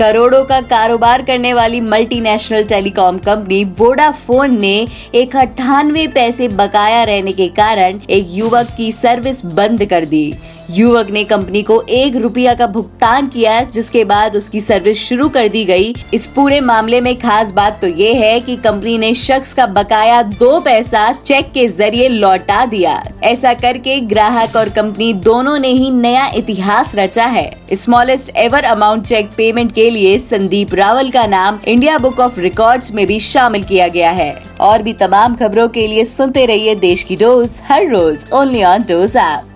करोड़ों का कारोबार करने वाली मल्टीनेशनल टेलीकॉम कंपनी वोडाफोन ने एक अट्ठानवे पैसे बकाया रहने के कारण एक युवक की सर्विस बंद कर दी। युवक ने कंपनी को एक रुपया का भुगतान किया, जिसके बाद उसकी सर्विस शुरू कर दी गई। इस पूरे मामले में खास बात तो ये है कि कंपनी ने शख्स का बकाया दो पैसा चेक के ज़रिए लौटा दिया। ऐसा करके ग्राहक और कंपनी दोनों ने ही नया इतिहास रचा है। Smallest ever amount cheque payment के लिए संदीप रावल का नाम इंडिया बुक ऑफ़ रिकॉर्ड्स में भी शामिल किया गया है। और भी तमाम खबरों के लिए सुनते रहिए देश की डोज हर रोज ओनली ऑन डोज ऐप